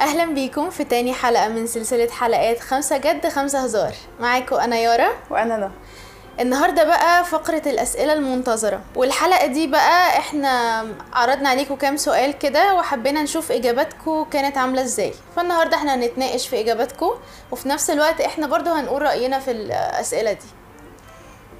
أهلا بيكم في تاني حلقة من سلسلة حلقات خمسة جد خمسة هزار. معاكم أنا يارا. وأنا أنا النهاردة بقى فقرة الأسئلة المنتظرة. والحلقة دي بقى إحنا عرضنا عليكم كام سؤال كده وحبينا نشوف إجاباتكم كانت عاملة إزاي. فالنهاردة إحنا هنتناقش في إجاباتكم وفي نفس الوقت إحنا برضو هنقول رأينا في الأسئلة دي.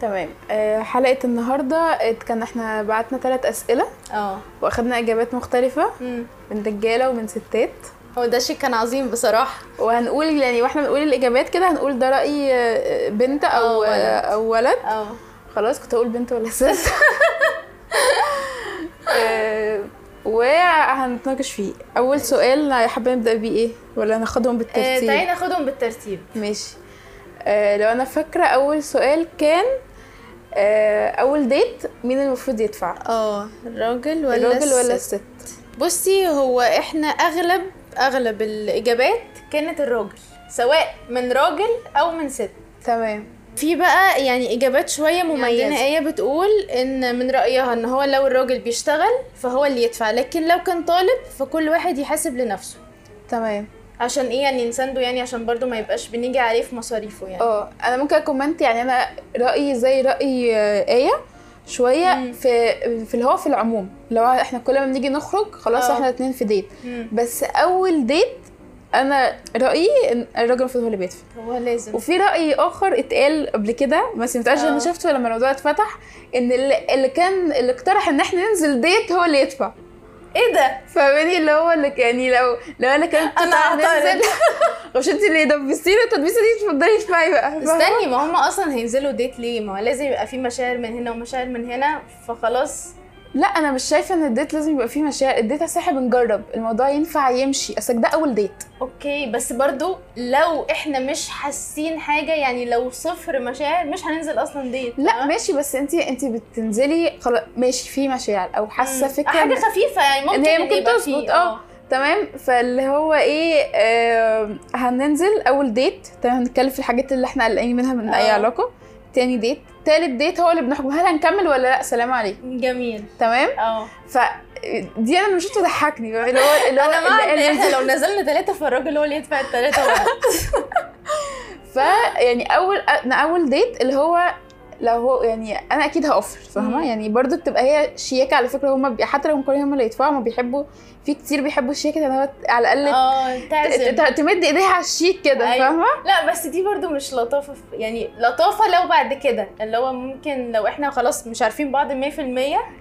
تمام. آه، حلقة النهارده ات- كان إحنا بعتنا ثلاث أسئلة. آه. وأخدنا إجابات مختلفة. مم. من رجالة ومن ستات. هو ده شيء كان عظيم بصراحة. وهنقول يعني وإحنا بنقول الإجابات كده هنقول ده رأي آه، بنت أو أو ولد. أو ولد. آه خلاص كنت أقول بنت ولا ست. آه، وهنتناقش فيه. أول سؤال حابة نبدأ بيه إيه؟ ولا ناخدهم آه، بالترتيب؟ تعالي ناخدهم بالترتيب. ماشي. آه لو أنا فاكرة أول سؤال كان آه أول date مين المفروض يدفع؟ آه الراجل ولا الراجل ولا؟ الست؟ بصي هو إحنا أغلب أغلب الإجابات كانت الراجل سواء من راجل أو من ست. تمام. في بقى يعني إجابات شوية مميزة. جاز. هي بتقول إن من رأيها إن هو لو الراجل بيشتغل فهو اللي يدفع لكن لو كان طالب فكل واحد يحاسب لنفسه. تمام. عشان إيه؟ يعني نسانده يعني عشان برضو ما يبقاش بنيجي عليه في مصاريفه يعني. أه أنا ممكن ا comment يعني أنا رأيي زي رأي آه، آية. شوية مم. في في اللي هو في العموم لو إحنا كل ما بنيجي نخرج خلاص آه. إحنا اتنين في ديت مم. بس أول ديت أنا رأيي إن الراجل المفروض هو اللي بيدفع هو لازم وفي رأي آخر اتقال قبل كده بس آه. أنا شفته لما الموضوع اتفتح إن اللي كان اللي اقترح إن إحنا ننزل ديت هو اللي يدفع إيه ده فاهماني اللي هو اللي يعني لو لو أنا كنت أعترض. ننزل مش انت اللي دبستيني التدبيسه دي تفضلي تدفعي بقى؟ استني ما هم أصلا هينزلوا date ليه ما هو لازم يبقى في مشاعر من هنا ومشاعر من هنا فخلاص لا أنا مش شايفة إن ال date لازم يبقى فيه مشاعر. ال date اصل إحنا بنجرب الموضوع ينفع يمشي. أصل ده أول date okay بس برضو لو إحنا مش حاسين حاجة يعني لو صفر مشاعر مش هننزل أصلا date لا تمام؟ ماشي. بس انت انت بتنزلي خلاص ماشي في مشاعر أو حاسة. فكرة حاجة خفيفة يعني ممكن هي ممكن تظبط. فيه، آه. تمام. فاللي هو إيه آه هننزل أول ديت تمام. هنتكلم في الحاجات اللي إحنا قلقانين منها من أي آه. علاقة. تاني ديت تالت ديت هو اللي بنحكم. هل هنكمل ولا لا؟ سلام عليكم. جميل. تمام؟ آه. ف دي أنا مش تضحكني فاهم؟ اللي هو اللي هو أنا اللي- إحنا لو نزلنا ثلاثة فالراجل هو اللي يدفع الثلاثه ف يعني اول أول ديت اللي هو لو هو يعني أنا أكيد هوفر مم. فاهمه يعني برضو بتبقى هي شياكة على فكرة هم بي... حتى لو كلهم هم اللي يدفعوا هم بيحبوا في كتير بيحبوا الشياكة ان هو على الأقل آه ت- ت- تمد إيديها على الشيك كده أيوة. فاهمة لا بس دي برضو مش لطافة يعني لطافة لو بعد كده اللي هو ممكن لو إحنا خلاص مش عارفين بعض 100%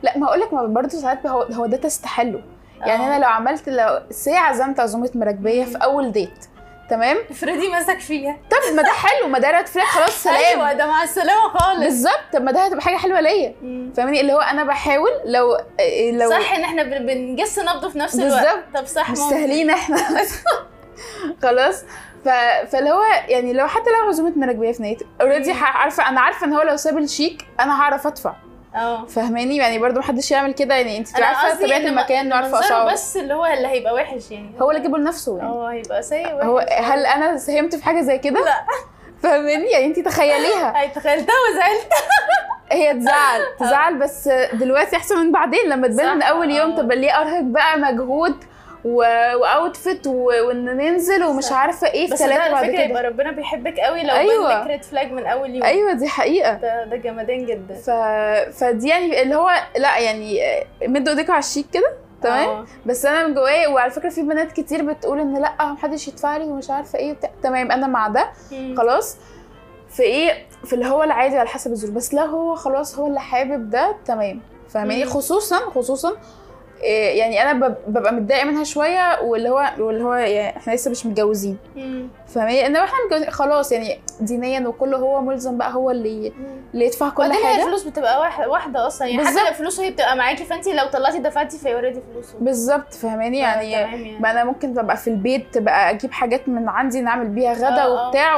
لا ما هقول لك ما برضه ساعات هو هو ده تستحله يعني آه. أنا لو عملت لو ساعة عزمت عزومة مراكبية في أول ديت تمام؟ افرضي مسك فيها. طب ما ده حلو ما ده ريد فلاج خلاص سلام. أيوه ده مع السلامه خالص. بالظبط. طب ما ده هتبقى حاجة حلوة ليا. فاهماني؟ اللي هو أنا بحاول لو إيه لو صح إن إحنا بن- بنجس نبضه في نفس الوقت. بالظبط. طب صح. سهلين إحنا. خلاص. ف... فاللي هو يعني لو حتى لو عزومة مراكبية في نيت already. عارفة أنا عارفة إن هو لو ساب ال check أنا هعرف أدفع. آه. فاهماني يعني برضو محدش يعمل كده يعني انت عارفة طبيعة المكان وعارفة اسعاره بس اللي هو اللي هيبقى وحش يعني. هو اللي جابه لنفسه يعني. آه هيبقى سيء وحش. هو هل أنا ساهمت في حاجة زي كده؟ لا. فاهماني يعني انت تخيليها. أي تخيلتها وزعلت. هي تزعل تزعل بس دلوقتي أحسن من بعدين لما تبان من أول يوم آه. طب ليه أرهق بقى مجهود و... و outfit و... وإن ننزل ومش صح. عارفة إيه في ثلاثة بعد كده. يبقى ربنا بيحبك قوي لو أيوة. بان لك red flag من أول يوم. أيوه دي حقيقة. ده ده جمدان جدا. ف... فدي يعني اللي هو لا يعني مدوا ايديكوا على ال check كده تمام؟ آه. بس أنا من جوايا وعلى فكرة في بنات كتير بتقول إن لأ محدش يدفع لي ومش عارفة إيه وبتاع. تمام أنا مع ده. مم. خلاص. في إيه؟ في اللي هو العادي على حسب الظروف. بس لا هو خلاص هو اللي حابب ده تمام. فاهماني. خصوصا خصوصا يعني أنا بب- ببقى متضايقة منها شوية واللي هو واللي هو يعني إحنا لسه مش متجوزين. فاهماني إنما إحنا متجوزين خلاص يعني دينيا وكله هو ملزم بقى هو اللي. اللي يدفع كل حاجة الفلوس بتبقى واحد واحدة أصلا يعني حتى بالظبط. لو الفلوس هي بتبقى معاكي فانت لو طلعتي دفعتي فهي اوريدي فلوس بالظبط فاهماني يعني تمام يعني. ما أنا ممكن ببقى في البيت بقى أجيب حاجات من عندي نعمل بيها غدا آه، آه. وبتاع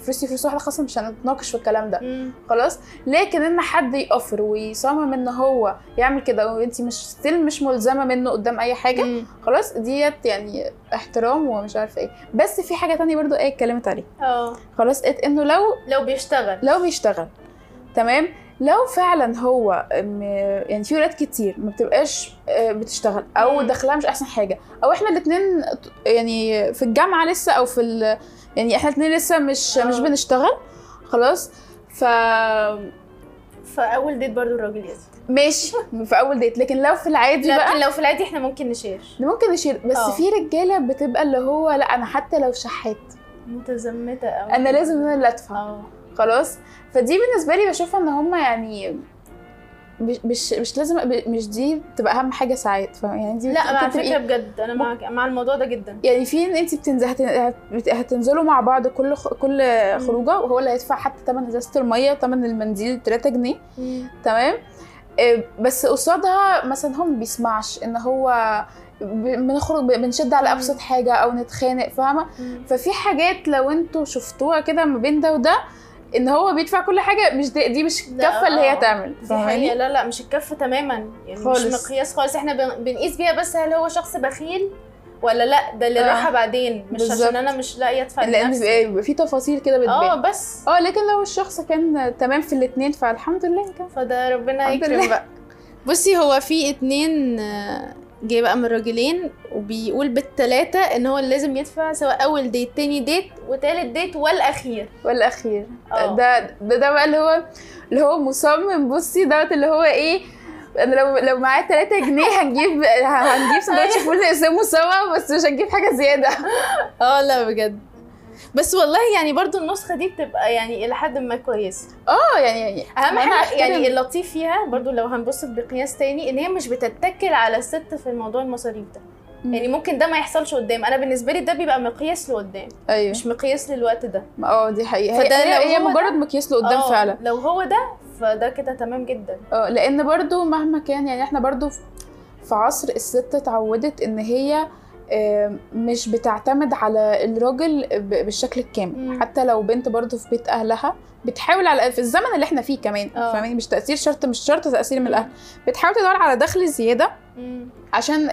وفلوسي فلوس واحدة خاصة مش هنتناقش في الكلام ده. مم. خلاص؟ لكن إن حد يأفر ويصمم إن هو يعمل كده وانت مش ستيل مش ملزمة منه قدام أي حاجة مم. خلاص؟ ديت يعني احترام ومش عارفة إيه. بس في حاجة تانية برضو إيه اتكلمت عليها. آه. خلاص؟ قالت إنه لو لو بيشتغل. لو بيشتغل. تمام؟ لو فعلا هو يعني في ولاد كتير ما بتبقاش آه، بتشتغل أو. دخلها مش أحسن حاجة أو إحنا الاثنين يعني في الجامعة لسه أو في. يعني إحنا الاثنين لسه مش آه. مش بنشتغل. خلاص. ف فاول ديت برضو الراجل يزن ماشي. في أول ديت لكن لو في العادي بقى لكن لو في العادي إحنا ممكن نشير. ممكن نشيل بس آه. في رجالة بتبقى اللي هو لا أنا حتى لو شحات. متزمتة قوي أنا لازم أنا اللي أدفع. آه. خلاص. فدي بالنسبة لي بشوفها إن هم يعني مش مش لازم مش دي تبقى أهم حاجة ساعات فاهم؟ يعني دي لا تبقي- فكرة بجد أنا مع مع الموضوع ده جدا. يعني في إن انت بتنزل هتنزلوا مع بعض كل خ... كل خروجة وهو اللي هيدفع حتى ثمن إزازة المية ثمن المنديل 3 جنيه تمام؟ آه، بس قصادها مثلا هو ما بيسمعش إن هو بنخرج بنشد على. أبسط حاجة أو نتخانق فاهمة. ففي حاجات لو أنتوا شفتوها كده ما بين ده وده إن هو بيدفع كل حاجة مش دي, دي مش لا، الكفة اللي هي آه. تعمل. فاهماني؟ لا لا مش الكف تماما. يعني خالص. مش مقياس خالص. إحنا بن- بنقيس بيها بس هل هو شخص بخيل ولا لا؟ ده اللي آه. راحة بعدين مش. عشان أنا مش لاقية أدفع لأن في تفاصيل كده آه بتبان بس. آه لكن لو الشخص كان تمام في الاثنين فالحمد لله. كان فده ربنا يكرم. بقى. بصي هو في اتنين جاي بقى من راجلين وبيقول بالتلاتة إن هو اللي لازم يدفع سواء أول ديت تاني ديت وتالت ديت والأخير. والأخير. آه. ده ده ده بقى اللي هو اللي هو مصمم. بصي دوت اللي هو إيه أنا لو لو معايا 3 جنيه هنجيب هنجيب سندوتش فول نقسمه سوا بس مش هنجيب حاجة زيادة. آه لا بجد. بس والله يعني برضو النسخة دي بتبقى يعني إلى حد ما كويسة. آه يعني يعني اهم حاجة يعني اللطيف فيها برضو لو هنبص بقياس تاني إن هي مش بتتكل على الست في الموضوع المصاريف ده. مم. يعني ممكن ده ما يحصلش قدام. أنا بالنسبة لي ده بيبقى مقياس لقدام أيوه. مش مقياس للوقت ده. آه دي حقيقة. هي, فده هي, لو هي مجرد مقياس لقدام آه، فعلا. لو هو ده فده كده تمام جدا. آه لأن برضو مهما كان يعني إحنا برضو في- عصر الست اتعودت إن هي آه، مش بتعتمد على الراجل بالشكل الكامل. مم. حتى لو بنت برضو في بيت أهلها بتحاول على في الزمن اللي إحنا فيه كمان آه. فاهماني؟ مش تأثير شرط مش شرط تأثير من الأهل. بتحاول تدور على دخل زيادة عشان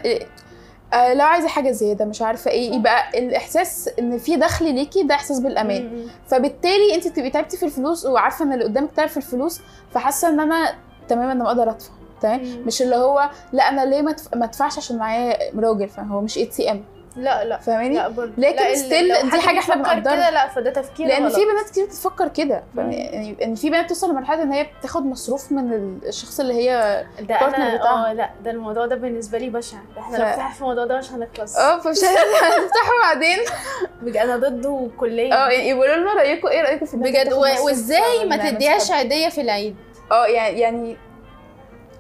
آه، لو عايزة حاجة زيادة مش عارفة إيه يبقى الإحساس إن في دخل ليكي ده إحساس بالأمان مم. فبالتالي أنت بتبقي تعبتي في الفلوس وعارفة إن اللي قدامك تعب في الفلوس فحاسة إن أنا تمام أنا أقدر أدفع تمام. مش اللي هو لأ أنا ليه ما أدفعش عشان معايا راجل فهو مش ATM لا لا. فاهماني؟ لا برضه. لكن لو دي حد حاجة إحنا بنقدرها. كده لا فده تفكير لأن غلط. في بنات كتير بتفكر كده؟ يعني إن في بنات توصل لمرحلة إن هي بتاخد مصروف من الشخص اللي هي ده أنا بتاعها. آه لا ده الموضوع ده بالنسبة لي بشع. ده إحنا ف- لو فتحنا في الموضوع ده مش هنخلص. آه فمش هنفتحه بعدين. بجد أنا ضده كليا. آه يعني يقولوا لنا رأيكم إيه؟ رأيكم في بجد وإزاي ما تديهاش؟ عيديه في العيد؟ آه يعني يعني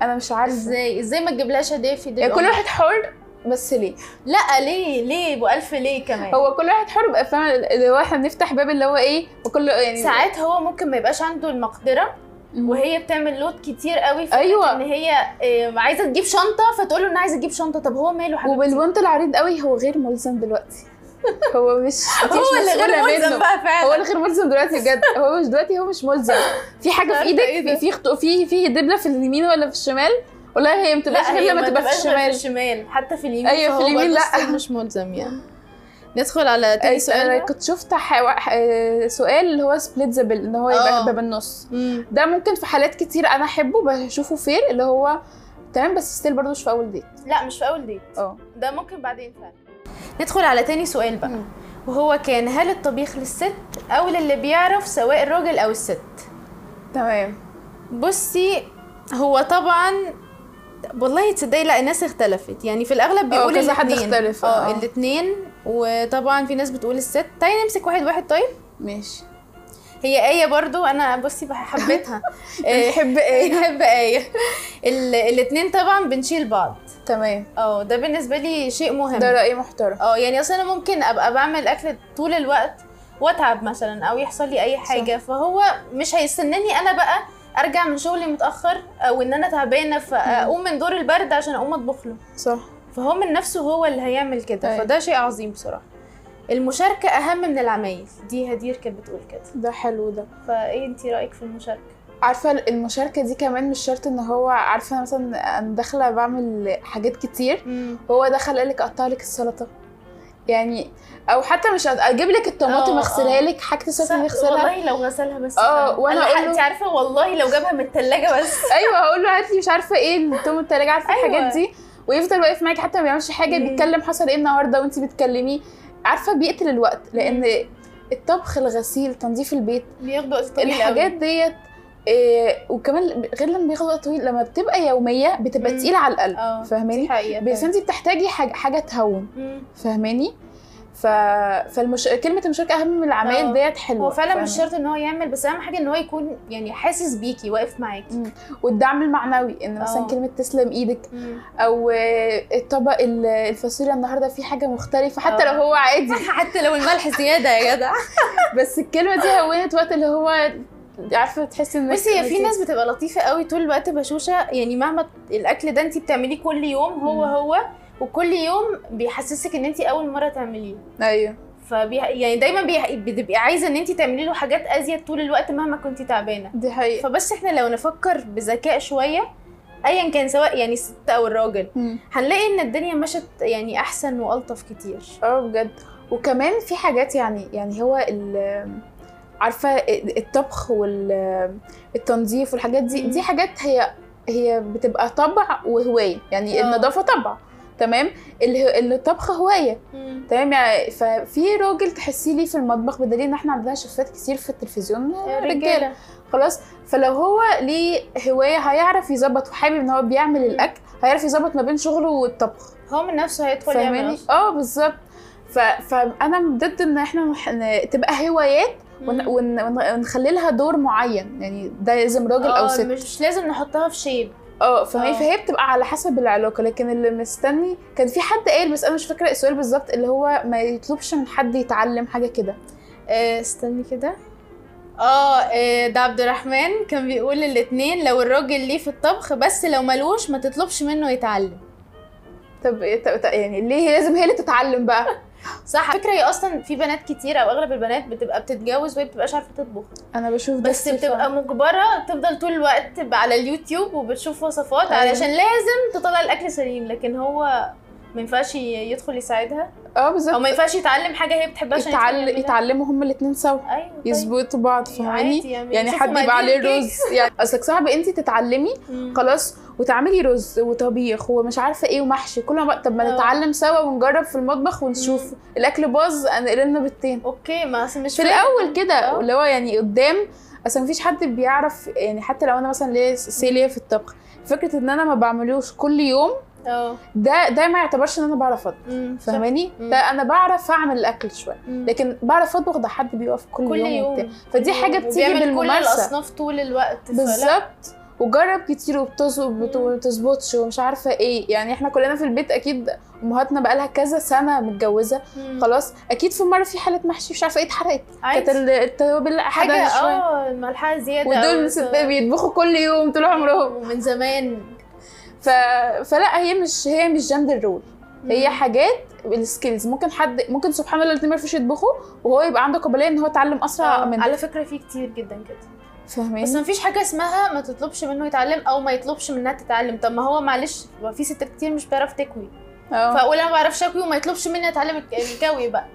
أنا مش عارفة. إزاي؟ إزاي ما تجيبلهاش هدية في عيد يعني كل؟ واحد حر؟ بس ليه؟ لا ليه؟ ليه؟ بألف ليه كمان؟ هو كل واحد حر بقى فاهم اللي هو إحنا بنفتح باب اللي هو إيه وكل يعني ساعات هو ممكن ما يبقاش عنده المقدرة. وهي بتعمل لود كتير قوي في أيوة. إن هي آه، عايزة تجيب شنطة فتقول له أنا عايزة أجيب شنطة. طب هو ماله حبيبتي؟ وبالبنت العريض قوي هو غير ملزم دلوقتي. هو مش هو اللي غير ملزم. بقى فعلا. هو اللي غير ملزم دلوقتي بجد. هو مش دلوقتي هو مش ملزم. في حاجة في إيدك؟ إيه؟ في في في دبلة في اليمين ولا في الشمال؟ والله هي ما بتبقاش غير هي لما ما تبقى في تبقاش في الشمال. الشمال. حتى في اليمين أيوة، في اليمين لا. مش ملزم يعني. ندخل على تاني سؤال. أنا بقى. كنت شفت ح- ح- سؤال اللي هو split the bill ان هو يبقى آه. ده بالنص مم. ده ممكن في حالات كتير أنا أحبه بشوفه fair اللي هو تمام بس still برضه مش في أول date لا مش في أول date آه. ده ممكن بعدين فعلا. ندخل على تاني سؤال بقى. مم. وهو كان هل الطبيخ للست أو للي بيعرف سواء الراجل أو الست؟ تمام. بصي هو طبعا والله تصدقي لا الناس اختلفت. يعني في الأغلب آه، بيقول كذا حد الاثنين اختلف، آه آه. الاثنين وطبعا في ناس بتقول الست. تعالي نمسك واحد واحد طيب؟ ماشي. هي آية برضو أنا بصي حبيتها. آه، بنحب آية. بحب آية. ال- الاتنين طبعا بنشيل بعض. تمام. آه ده بالنسبة لي شيء مهم. ده رأي محترم. آه يعني أصل أنا ممكن أبقى بعمل أكل طول الوقت وأتعب مثلا أو يحصل لي أي حاجة فهو مش هيستناني أنا بقى أرجع من شغلي متأخر أو ان أنا تعبانة فأقوم من دور البرد عشان أقوم أطبخ له. صح. فهو من نفسه هو اللي هيعمل كده أيوة. فده شيء عظيم بصراحة. المشاركة أهم من العمايل دي هدير كانت بتقول كده. ده حلو ده. فإيه انت رأيك في المشاركة؟ عارفة المشاركة دي كمان مش شرط إن هو عارفة مثلا أنا داخلة بعمل حاجات كتير هو دخل قال لك اقطع لك السلطة. يعني أو حتى مش أجيب لك الطماطم آه، أغسلها آه. لك حاجة صح، أغسلها والله لو غسلها بس آه،. وأنا أنا أقول له- انت عارفة والله لو جابها من الثلاجه بس أيوه هقول له هات لي مش عارفة إيه التوم التلاجة عارفة أيوة. الحاجات دي ويفضل واقف معاكي حتى ما بيعملش حاجة. بيتكلم حصل إيه النهارده وانت بتكلميه عارفة بيقتل الوقت لأن الطبخ الغسيل تنظيف البيت بياخد وقت طويل الحاجات. ديت إيه وكمان غير لما بياخد وقت طويل لما بتبقى يومية بتبقى. تقيلة على القلب آه فاهماني بس. انت بتحتاجي حاجة حاجة تهون. فاهماني ف... فالمش... كلمة المشاركة أهم من آه. العمايل ديت حلوة هو فعلا مش؟ شرط إن هو يعمل بس أهم حاجة إن هو يكون يعني حاسس بيكي واقف معاكي. والدعم المعنوي إن مثلا آه. كلمة تسلم إيدك مم. أو الطبق ال- الفاصوليا النهارده فيه حاجة مختلفة حتى آه. لو هو عادي حتى لو الملح زيادة يا جدع بس الكلمة دي هونت وقت اللي هو عارفة تحسي ان بصي هي في ناس بتبقى لطيفة قوي طول الوقت بشوشة. يعني مهما الأكل ده انت بتعمليه كل يوم هو مم. هو وكل يوم بيحسسك إن انت أول مرة تعمليه. أيوه. فبي... يعني دايما بي... بتبقي عايزة إن انت تعملي له حاجات أزيد طول الوقت مهما كنتي تعبانة. دي حقيقة. فبس إحنا لو نفكر بذكاء شوية ايا كان سواء يعني الست أو الراجل مم. هنلاقي إن الدنيا مشت يعني أحسن وألطف كتير. آه بجد. وكمان في حاجات يعني يعني هو ال- عارفة الطبخ والتنظيف والحاجات دي. دي حاجات هي هي بتبقى طبع وهواية. يعني آه. النظافة طبع تمام؟ الطبخ هواية. تمام؟ يعني ففي راجل تحسيه ليه في المطبخ بدليل إن إحنا عندنا شيفات كتير في التلفزيون رجالة. رجالة. خلاص؟ فلو هو ليه هواية هيعرف يظبط. وحابب إن هو بيعمل الأكل هيعرف يظبط ما بين شغله والطبخ. هو من نفسه هيدخل يعمل. آه بالظبط. فأنا ضد إن إحنا تبقى هوايات ون... ون... ونخلي لها دور معين. يعني ده لازم راجل أو آه ست. مش لازم نحطها في شيب آه فهي آه. فهي بتبقى على حسب العلاقة. لكن اللي مستني كان في حد قال بس أنا مش فاكرة السؤال بالظبط اللي هو ما يطلبش من حد يتعلم حاجة كده. آه، استني كده. آه آه، ده عبد الرحمن كان بيقول الاتنين لو الراجل ليه في الطبخ بس لو ملوش ما تطلبش منه يتعلم. طب إيه- طب يعني ليه لازم هي اللي تتعلم بقى؟ صح على فكرة هي أصلا في بنات كتير أو أغلب البنات بتبقى بتتجوز وهي بتبقاش عارفة تطبخ أنا بشوف ده بس بتبقى. مجبرة تفضل طول الوقت على اليوتيوب وبتشوف وصفات أيوة. علشان لازم تطلع الأكل سليم لكن هو ما ينفعش يدخل يساعدها آه أو بالظبط ما ينفعش يتعلم حاجة هي بتحبها عشان يدخل يتعل... يعملها. يتعلموا هما الاثنين سوا أيوه طيب. يظبطوا بعض عادي فاهماني يعني يعني حد يبقى عليه. رز يعني أصلك صعب انت تتعلمي مم. خلاص وتعملي رز وطبيخ ومش عارفة إيه ومحشي كل ما طب ما آه. نتعلم سوا ونجرب في المطبخ ونشوف الأكل باظ أكلنا باتيه okay ما مش في. الأول كده آه. اللي هو يعني قدام أصل مفيش حد بيعرف يعني حتى لو أنا مثلا ليا سيليا في الطبخ فكرة إن أنا ما بعملوش كل يوم آه ده ده ما يعتبرش إن أنا بعرف أطبخ. فاهماني. ده أنا بعرف أعمل الأكل شوية. لكن بعرف أطبخ ده حد بيقف كل, كل يوم, يوم وبتاع. فدي حاجة بتيجي وبيعمل كل بالممارسة الأصناف طول الوقت. بالظبط وجرب كتير وبتظبط مم. وبتظبطش ومش عارفة إيه يعني إحنا كلنا في البيت أكيد أمهاتنا بقالها كذا سنة متجوزة مم. خلاص أكيد في مرة في حالة محشي مش عارفة إيه اتحرقت كانت التوابل حاجة آه الملح زيادة ودول ستات بيطبخوا كل يوم طول عمرهم ومن زمان ف... فلا هي مش هي مش gender role هي. حاجات ال skills ممكن حد ممكن سبحان الله الاثنين ما يعرفوش يطبخوا وهو يبقى عنده قابلية إن هو يتعلم أسرع آه، من على فكرة في كتير جدا كده. بس فاهمين ما فيش حاجة اسمها ما تطلبش منه يتعلم أو ما يطلبش منها تتعلم. طب ما هو معلش هو في ستات كتير مش بتعرف تكوي آه. فأقول أنا ما بعرفش أكوي وما يطلبش مني أتعلم الك- الكوي بقى.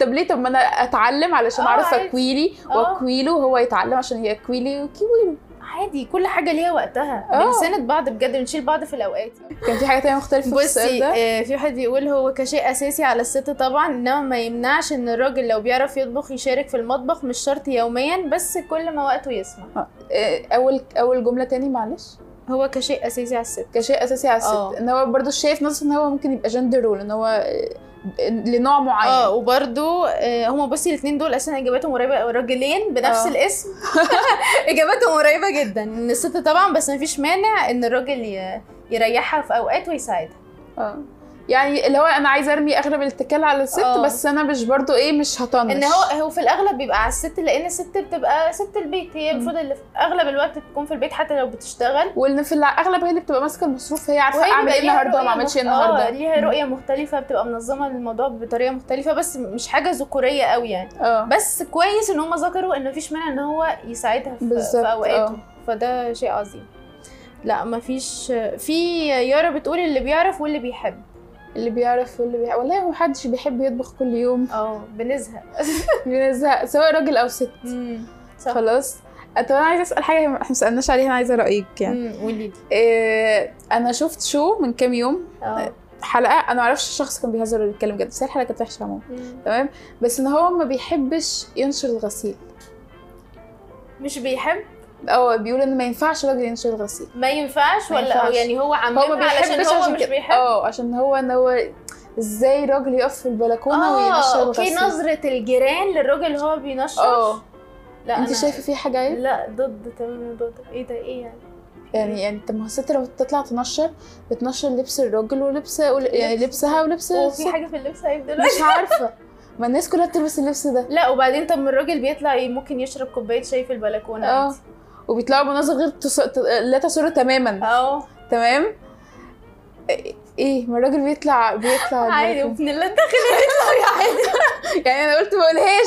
طب ليه؟ طب ما أنا أتعلم علشان آه، أعرف. اكويلي. واكويله وهو يتعلم عشان يكويلي واكويله عادي كل حاجة ليها وقتها. آه. بنساند بعض بجد بنشيل بعض في الأوقات. كان في حاجة تانية مختلفة في السؤال بصي ده؟ آه، في واحد بيقول هو كشيء أساسي على الست طبعا انما ما يمنعش إن الراجل لو بيعرف يطبخ يشارك في المطبخ مش شرط يوميا بس كل ما وقته يسمح. آه، أول أول جملة تاني معلش. هو كشيء أساسي على الست. كشيء أساسي على الست. آه. إن هو برضه شايف نفسه إن هو ممكن يبقى gender role إن هو آه، لنوع معين. آه وبرده هما بصي الاثنين دول أساسا إجاباتهم قريبة الراجلين بنفس آه. الاسم. إجاباتهم قريبة جدا. إن الست طبعا بس ما فيش مانع إن الراجل يريحها في أوقات ويساعدها. آه. يعني اللي هو أنا عايزة أرمي أغلب الاتكال على الست آه. بس أنا مش برضو إيه مش هطنش. إن هو هو في الأغلب بيبقى على الست لأن الست بتبقى ست البيت هي. المفروض اللي في أغلب الوقت تكون في البيت حتى لو بتشتغل. وإن في الاغلب هي اللي بتبقى ماسكة المصروف هي عارفة أعمل إيه النهارده وما أعملش إيه مخ- النهارده. آه ليها رؤية مختلفة بتبقى منظمة الموضوع بطريقة مختلفة بس مش حاجة ذكورية قوي يعني. آه. بس كويس إن هم ذكروا إن مفيش مانع إن هو يساعدها في, في أوقاته. آه. فده شيء عظيم. لا مفيش في يارا بتقول اللي بيعرف واللي بيحب. اللي بيعرف واللي بيح... والله هو محدش بيحب يطبخ كل يوم. آه بنزهق. بيزهق سواء راجل أو ست. صح. خلاص؟ طب أنا عايزة أسأل حاجة إحنا مسالناش عليها أنا عايزة رأيك يعني. قولي لي. إيه أنا شفت شو من كام يوم. آه. حلقة أنا معرفش الشخص كان بيهزر ولا بيتكلم جد بس الحلقة كانت وحشة عموما. تمام؟ بس إن هو ما بيحبش ينشر الغسيل. مش بيحب؟ آه بيقول ان ما ينفعش راجل ينشر الغسيل ما ينفعش ولا ينفعش. يعني هو عاملها علشان بيحبش هو عشان مش بيحب؟ آه عشان هو إن هو إزاي راجل يقف في البلكونة وينشر آه أوكي نظرة الجيران للراجل اللي هو بينشر؟ آه. لا أنت شايفة في حاجة عيب؟ لا ضد تمام الموضوع ده إيه ده؟ إيه يعني؟ يعني يعني طب ما الست لما بتطلع تنشر بتنشر لبس الراجل ولبس يعني لبسها ولبس هو الست. في اللبس عيب دلوقتي؟ مش عارفة. ما الناس كلها بتلبس اللبس ده. لا وبعدين طب ما الراجل بيطلع ي- ممكن يشرب كوباية شاي في البلكونة آه. وبيطلعوا بمناظر غير تص... لا تسر تماما آه تمام إيه ما الراجل بيطلع بيطلع عادي. وابن الله داخل يطلع يا عادي يعني أنا قلت ما اقولهاش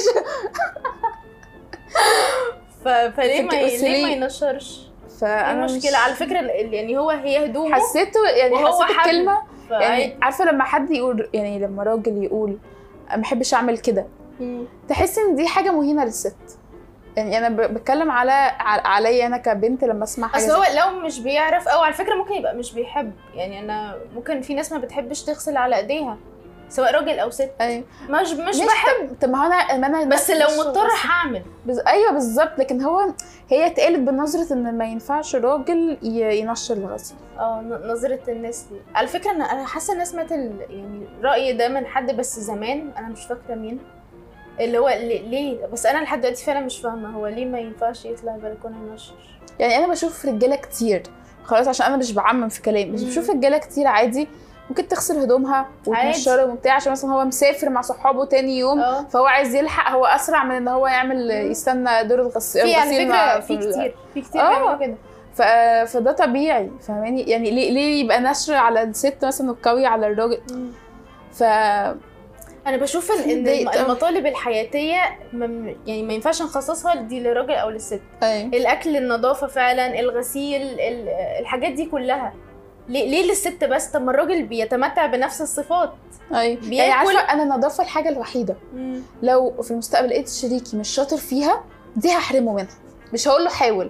ف... فليه ما ليه ما؟ ينشرش؟ فأنا المشكلة مش... على فكرة ال- يعني هو هي هدومه حسيته يعني وهو حسيت حب. الكلمة. يعني عارفة لما حد يقول يعني لما راجل يقول ما بحبش أعمل كده. تحس إن دي حاجة مهينة للست يعني أنا بتكلم على عليا أنا كبنت لما أسمع حاجة أصل هو لو مش بيعرف أو على فكرة ممكن يبقى مش بيحب يعني أنا ممكن في ناس ما بتحبش تغسل على إيديها سواء راجل أو ست. أيوه مش مش بحب. طب- ما أنا ما أنا بس لو مضطر هعمل. بز... أيوه بالظبط لكن هو هي اتقالت بنظرة إن ما ينفعش راجل ي... ينشر الغسيل آه نظرة الناس دي. على فكرة أنا حاسة إن سمعت ال... يعني الراي ده من حد بس زمان أنا مش فاكرة مين. اللي هو ليه, بس أنا لحد دلوقتي فعلا مش فاهمة هو ليه ما ينفعش يطلع البلكونه ينشر يعني أنا بشوف رجالة كتير خلاص عشان أنا مش بعمم في كلامي بس. بشوف رجالة كتير عادي ممكن تغسل هدومها وتنشرهم وبتاع عشان مثلا هو مسافر مع صحابه تاني يوم آه فهو عايز يلحق هو أسرع من إن هو يعمل. يستنى دور الغسيل في على مع- فكرة في كتير في كتير آه. بيعملوا كده. فده طبيعي فاهماني يعني ليه ليه يبقى نشر على الست مثلا والقوي على الراجل ف أنا بشوف إن. المطالب الحياتية مم يعني ما ينفعش نخصصها دي للراجل أو للست. أيوه الأكل النظافة فعلا الغسيل ال- الحاجات دي كلها. ليه ليه للست بس؟ طب ما الراجل بيتمتع بنفس الصفات. أيوه يعني عارفه أنا النظافة الحاجة الوحيدة. لو في المستقبل لقيت شريكي مش شاطر فيها دي هحرمه منها. مش هقول له حاول.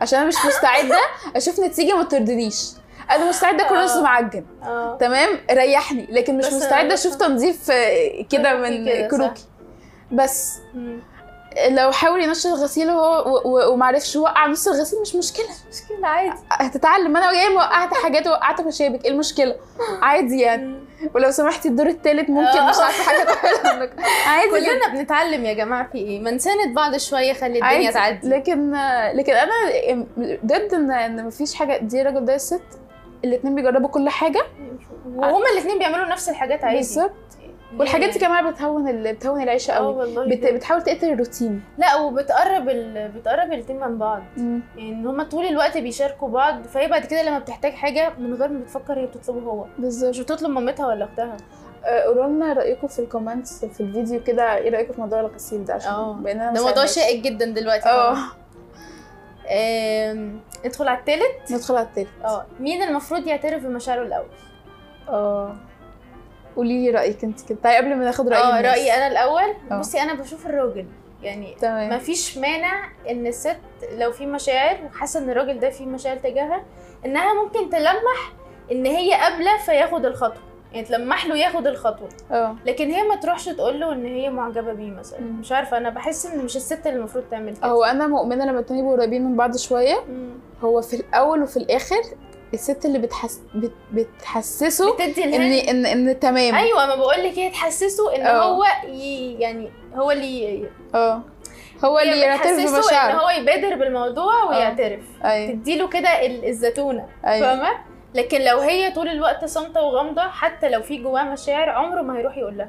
عشان أنا مش مستعدة أشوف نتيجة ما ترضينيش أنا مستعده اكل رز آه. معجن. آه. تمام؟ ريحني. لكن مش مستعده أشوف تنظيف آه، كده من. كروكي. بس مم. لو حاول ينشر الغسيل وهو ومعرفش يوقع نص الغسيل مش مشكلة. مشكلة عادي. هتتعلم. أنا جاية وقعت حاجات وقعت مشابك. إيه المشكلة؟ عادي يعني. مم. ولو سمحتي الدور التالت ممكن آه. مش عارفة حاجة تعملها لك. عادي. كلنا بنتعلم يا جماعة في إيه؟ ما نساند بعض شوية خلي الدنيا تعدي. لكن لكن أنا ضد إن إن مفيش حاجة. دي راجل ده ست. الاتنين بيجربوا كل حاجة؟ وهما الاثنين بيعملوا نفس الحاجات عادي. بالظبط. والحاجات دي يعني؟ كمان بتهون ال... بتهون العيشة قوي. والله بت... بت... بتحاول تقتل الروتين. لا وبتقرب ال... بتقرب الاتنين من بعض. يعني إن هما طول الوقت بيشاركوا بعض فهي بعد كده لما بتحتاج حاجة من غير ما بتفكر هي بتطلبه هو. بالظبط. مش بتطلب مامتها ولا اختها. آه، قولوا لنا رأيكم في ال comments في الفيديو كده. إيه رأيكم في موضوع الغسيل ده؟ عشان بقينا ده موضوع. شائك جدا دلوقتي آه. ندخل على التالت؟ ندخل على التالت. آه. مين المفروض يعترف بمشاعره الأول؟ آه. قولي لي رأيك انت كده. طيب قبل ما ناخد رأي آه. رأيي أنا الأول. آه. بصي أنا بشوف الراجل. يعني تمام. مفيش مانع إن الست لو في مشاعر وحاسة إن الراجل ده فيه مشاعر تجاهها إنها ممكن تلمح إن هي قابلة فياخد الخطوة. يعني تلمح له ياخد الخطوة. آه. لكن هي ما تروحش تقول له إن هي معجبة بيه مثلا. مم. مش عارفة أنا بحس إن مش الست اللي المفروض تعمل كده. هو أنا مؤمنة لما الاتنين يبقوا قريبين من بعض شوية. مم. هو في الأول وفي الآخر الست اللي بتحس بت... بتحسسه بتدي ان ان إن تمام. أيوه ما بقول لك هي تحسسه إن آه. هو ي... يعني هو اللي آه. هو اللي يعترف بتحسسه إن بمشاعره هو يبادر بالموضوع ويعترف. أيوه. تديله كده ال- الزتونة. أيوه. فاهمة؟ لكن لو هي طول الوقت صامتة وغامضة حتى لو في جواه مشاعر عمره ما هيروح يقول لها.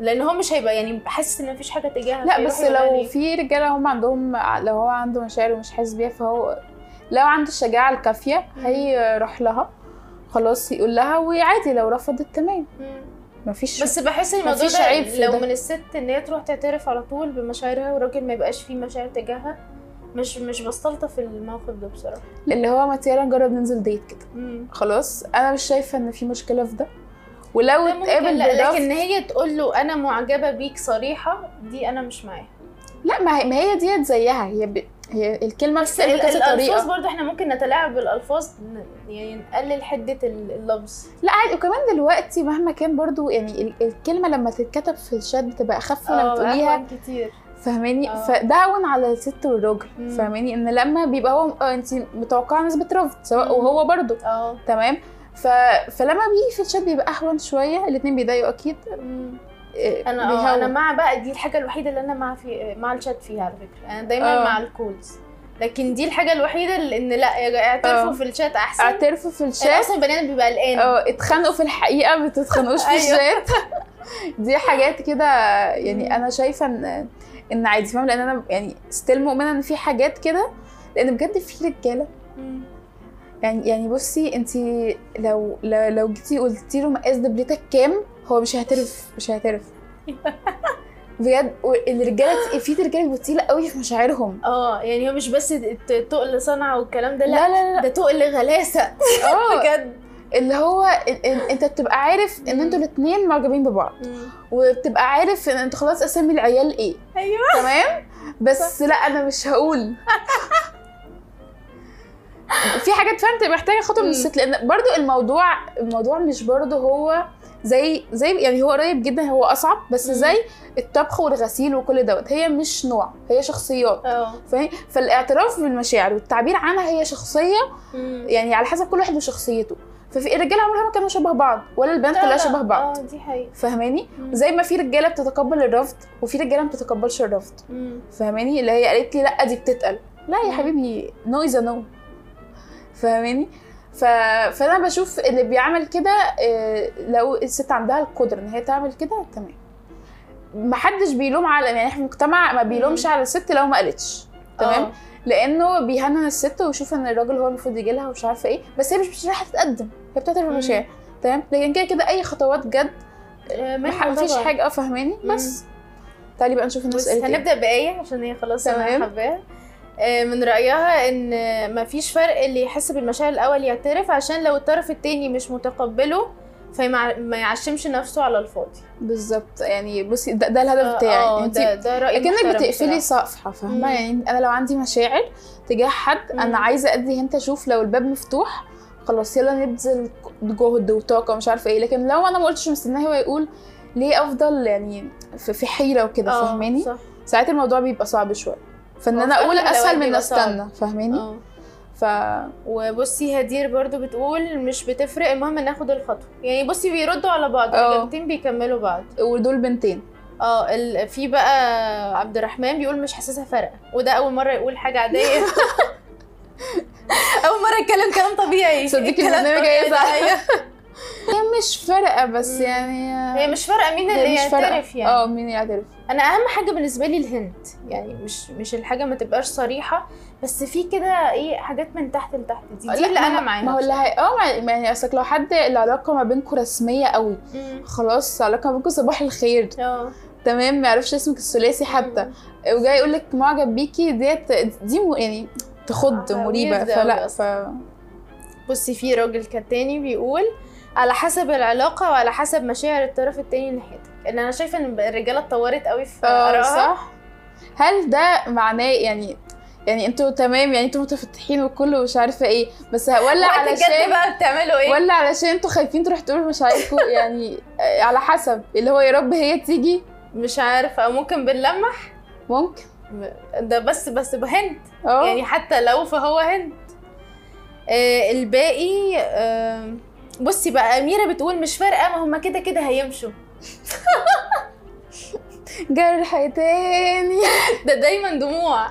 لأن هو مش هيبقى يعني حاسس إن مفيش حاجة تجاهها لا بس لو. في رجالة هم عندهم لو هو عنده مشاعر ومش حاسس بيها فهو لو عنده الشجاعة الكافية. هيروح لها خلاص يقول لها وعادي لو رفضت تمام. مفيش بس بحس إن الموضوع ده لو. من الست إن هي تروح تعترف على طول بمشاعرها والراجل ما يبقاش فيه مشاعر تجاهها مش مش بستلطف الموقف ده بصراحة. اللي هو ما يلا نجرب ننزل ديت كده. خلاص أنا مش شايفة إن في مشكلة في ده. ولو اتقابل لا لكن هي تقول له أنا معجبة بيك صريحة دي أنا مش معاها. لا ما هي, ما هي ديت زيها. هي ب... هي الكلمة بس الألفاظ طريقة. برضو إحنا ممكن نتلاعب بالألفاظ يعني نقلل حدة ال- اللفظ. لا عادي. وكمان دلوقتي مهما كان برضو يعني ال- الكلمة لما تتكتب في الشات بتبقى أخف لما آه تقوليها كتير. فاهماني آه. فده هون على الست والراجل مم. فاهماني إن لما بيبقى هو آه أنت متوقعة نسبة رفض سواء مم. وهو برضو آه تمام ف... فلما بيجي في الشات بيبقى أهون شوية الاثنين بيضايقوا أكيد مم. أنا بيهون. أنا مع بقى دي الحاجة الوحيدة اللي أنا مع في مع الشات فيها على فكرة أنا دايما آه. مع ال calls لكن دي الحاجة الوحيدة اللي إن لأ اعترفوا آه. في الشات أحسن اعترفوا في الشات أصلا البني آدم بيبقى قلقان آه اتخانقوا في الحقيقة ما تتخانقوش في أيوة. الشات دي حاجات كده يعني أنا شايفة إن إن عادي فاهم لأن أنا يعني still مؤمنة إن في حاجات كده لأن بجد في رجالة. يعني يعني بصي انت لو لو, لو جيتي قلتي له مقاس دبلتك كام هو مش هيعترف مش هيعترف. بجد الرجالة في رجالة تقيلة قوي في مشاعرهم. آه يعني هو مش بس تقل صنعة والكلام ده لا لا, لا لا. ده تقل غلاسة. آه. بجد. اللي هو ال- ال- انت بتبقى عارف ان أنتوا الاثنين معجبين ببعض. وبتبقى عارف ان انت خلاص اسامي العيال إيه أيوه. تمام؟ بس لا أنا مش هقول. في حاجات فعلا بتبقى محتاجة خطوة من. الست لأن برضو الموضوع الموضوع مش برضو هو زي زي يعني هو قريب جدا هو أصعب بس مم. زي الطبخ والغسيل وكل دوت. هي مش نوع هي شخصيات. آه. فاهم؟ فالاعتراف بالمشاعر والتعبير عنها هي شخصية مم. يعني على حسب كل واحد وشخصيته. ففي الرجاله عمرها ما كانوا شبه بعض ولا البنات كلها. شبه بعض. آه دي حقيقة. فاهماني؟ مم. زي ما في رجالة بتتقبل الرفض وفي رجالة ما بتتقبلش الرفض. مم. فاهماني؟ اللي هي قالت لي لا دي بتتقل. لا يا. حبيبي no is no فاهماني؟ ف... فأنا بشوف اللي بيعمل كده آه، لو الست عندها القدرة إن هي تعمل كده تمام. محدش بيلوم على يعني إحنا في المجتمع ما بيلومش على الست لو ما قالتش. تمام؟ آه. لأنه بيهين الست ويشوف إن الراجل هو المفروض يجي لها ومش عارفة إيه بس هي مش مش رايحه تتقدم. هي بتعترف. بالمشاعر تمام لكن كده كده أي خطوات جد آه، ما منها فيش طبعاً. حاجة آه فاهماني. بس تعالي بقى نشوف الناس قالت إيه هنبدأ بآية عشان هي خلاص أنا. حباها آه، من رأيها إن مفيش فرق اللي يحس بالمشاعر الأول يعترف عشان لو الطرف التاني مش متقبله فما ما يعشمش نفسه على الفاضي بالظبط يعني بصي ده, ده الهدف بتاعي آه انت ده ده رأي كأنك محترم بتقفلي. صفحة. فاهمة يعني أنا لو عندي مشاعر تجاه حد مم. أنا عايزة أدي هنت أشوف لو الباب مفتوح خلاص يلا نبذل جهد وطاقة مش عارفة إيه. لكن لو أنا ما قلتش مستناه هو يقول ليه أفضل يعني في حيرة وكده آه فاهماني؟ صح. ساعات الموضوع بيبقى صعب شوية. فإن هو أنا أقول أسهل من. أستنى فاهماني؟ آه. ف وبصي هدير برضو بتقول مش بتفرق المهم ناخد الخطوة. يعني بصي بيردوا على بعض. الإجابتين بيكملوا بعض. ودول بنتين. آه ال- في بقى عبد الرحمن بيقول مش حاسسها فارقة. وده أول مرة يقول حاجة عادية. اول مرة يتكلم كلام طبيعي. صدقي البرنامج هيزعل. ده، أيوة. هي مش فارقة بس. يعني هي مش فارقة مين هي اللي. يعترف يعني. آه مين يعترف. أنا أهم حاجة بالنسبة لي الهنت. يعني مش مش الحاجة ما تبقاش صريحة بس في كده إيه حاجات من تحت لتحت. دي, دي اللي أنا معاها ما هو اللي هي آه يعني اصلك لو حد العلاقه ما بينكم رسمية قوي مم. خلاص علاقة ما بينكم صباح الخير. آه. تمام؟ ما يعرفش اسمك الثلاثي حتى. وجاي يقول لك معجب بيكي ديت دي م... يعني تخض آه، مريبة فلا ف. بصي في راجل كان تاني بيقول على حسب العلاقة وعلى حسب مشاعر الطرف التاني ناحيتك ان أنا شايفة إن الرجالة اتطورت قوي في آه آرائها. صح. هل ده معناه يعني يعني أنتوا تمام؟ يعني أنتوا متفتحين وكله مش عارفة إيه. بس ولا علشان بقى بتعملوا إيه؟ ولا علشان أنتوا خايفين تروحوا تقولوا مشاعركم يعني آه، على حسب. اللي هو يا رب هي تيجي. مش عارفة. أو ممكن بنلمح؟ ممكن. ده بس بس بهنت آه يعني حتى لو فهو هنت آه الباقي آه بصي بقى أميرة بتقول مش فارقة ما هما كده كده هيمشوا. جرح تاني. ده دايما دموع.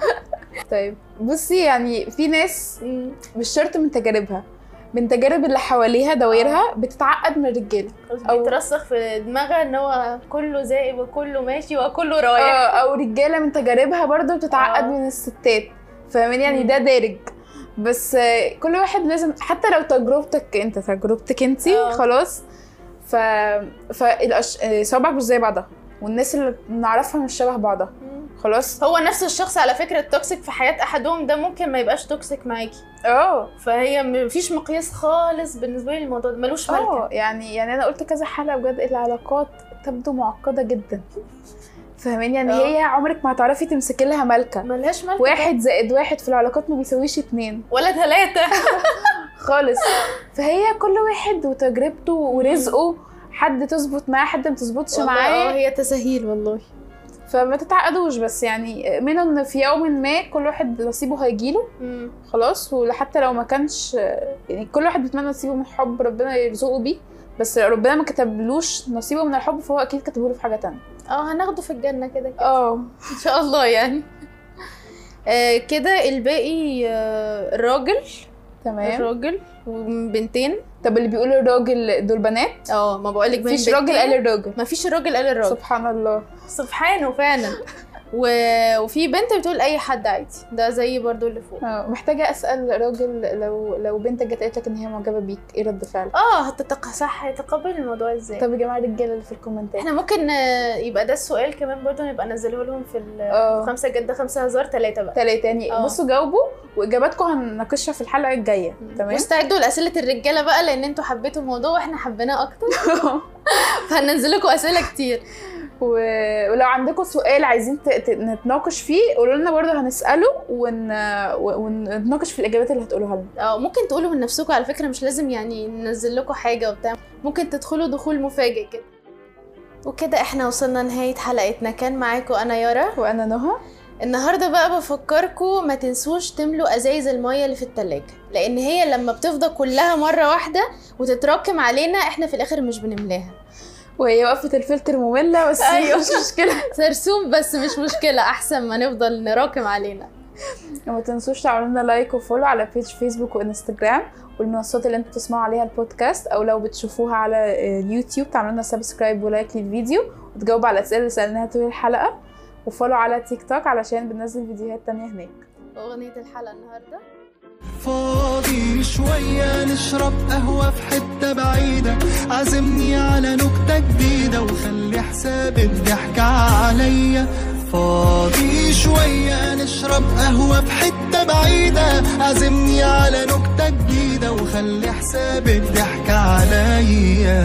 طيب بصي يعني في ناس مش شرط من تجاربها. من تجارب اللي حواليها دوائرها بتتعقد من الرجاله أو- بيترسخ في دماغها إن هو كله زائب وكله ماشي وكله رايح آه أو رجالة من تجاربها برضو بتتعقد آه. من الستات. فاهمين يعني. ده دارج. بس آه، كل واحد لازم حتى لو تجربتك أنت تجربتك أنت. خلاص. ف فالأش... آه، صوابعك مش زي بعضها. والناس اللي بنعرفها مش شبه بعضها. خلاص. هو نفس الشخص على فكرة ال toxic في حياة أحدهم ده ممكن ما يبقاش toxic معاكي. آه فهي مفيش مقياس خالص بالنسبة لي الموضوع ده ملوش آه ملكه يعني يعني أنا قلت كذا حلقة بجد العلاقات تبدو معقدة جدا. فاهمين يعني آه. هي عمرك ما هتعرفي تمسكي لها ملكة. ملهاش ملكة. واحد زائد واحد في العلاقات ما بيساويش اتنين. ولا ثلاثة خالص. فهي كل واحد وتجربته ورزقه حد تظبط معاه حد ما تظبطش آه معاه. هي تساهيل والله. فما تتعقدوش بس يعني منه إن في يوم ما كل واحد نصيبه هيجيله مم. خلاص وحتى لو ما كانش يعني كل واحد بيتمنى نصيبه من الحب ربنا يرزقه بيه بس ربنا ما كتبلوش نصيبه من الحب فهو أكيد كتبه في حاجة تانية. آه هناخده في الجنة كده كده. آه. إن شاء الله يعني. آه كده الباقي آه الراجل. تمام. الراجل. وبنتين. طب اللي بيقول الراجل دول بنات؟ آه ما بقولك مفيش راجل قال الراجل. ما فيش الراجل قال الراجل. سبحان الله. سبحانه فعلا. و... وفي بنت بتقول أي حد عادي. ده زي برضو اللي فوق. آه محتاجة أسأل راجل لو لو بنتك جت قالت لك إن هي معجبة بيك إيه رد فعلك؟ آه هتتق... صح هيتقبل الموضوع إزاي؟ طب يا جماعة الرجالة اللي في الكومنتات. إحنا ممكن آه، يبقى ده السؤال كمان برضو نبقى ننزله لهم في ال-. في خمسة جدة خمسة هزار تلاتة بقى. تلاتة يعني. آه. بصوا جاوبوا وإجاباتكم هنناقشها في الحلقة الجاية. تمام؟ واستعدوا لأسئلة الرجالة بقى لأن أنتوا حبيتوا الموضوع وإحنا حبيناه أكتر. فهننزل لكم أسئلة كتير. و- ولو عندكم سؤال عايزين ت- ت- نتناقش فيه قولوا لنا برضه هنسأله ون... ونتناقش في الإجابات اللي هتقولوها لنا. آه ممكن تقولوا من نفسكم على فكرة مش لازم يعني ننزل لكم حاجة وبتاع. ممكن تدخلوا دخول مفاجئ كده. وكده إحنا وصلنا نهايه حلقتنا. كان معاكم أنا يارا. وأنا نهى. النهارده بقى بفكركم ما تنسوش تملوا أزايز المية اللي في التلاجة. لأن هي لما بتفضى كلها مرة واحدة وتتراكم علينا إحنا في الآخر مش بنملاها. وهي وقفه الفلتر مملة بس أيوة. مش مشكلة. سرسوم بس مش مشكلة أحسن ما نفضل نراكم علينا. وما تنسوش تعملوا لنا لايك و follow على page فيسبوك وإنستجرام والمنصات اللي أنتوا بتسمعوا عليها البودكاست أو لو بتشوفوها على آه، اليوتيوب تعملوا لنا subscribe و like للفيديو وتجاوبوا على الأسئلة اللي سألناها طول الحلقة وفولو على تيك توك علشان بننزل فيديوهات تانية هناك. أغنية الحلقة النهارده؟ فاضي شوية نشرب قهوة في حتة بعيدة. عزمني على نكتة جديدة وخلي حساب الضحكة عليا. فاضي شوية نشرب قهوة في حتة بعيدة. عزمني على نكتة جديدة وخلي حساب الضحكة عليا.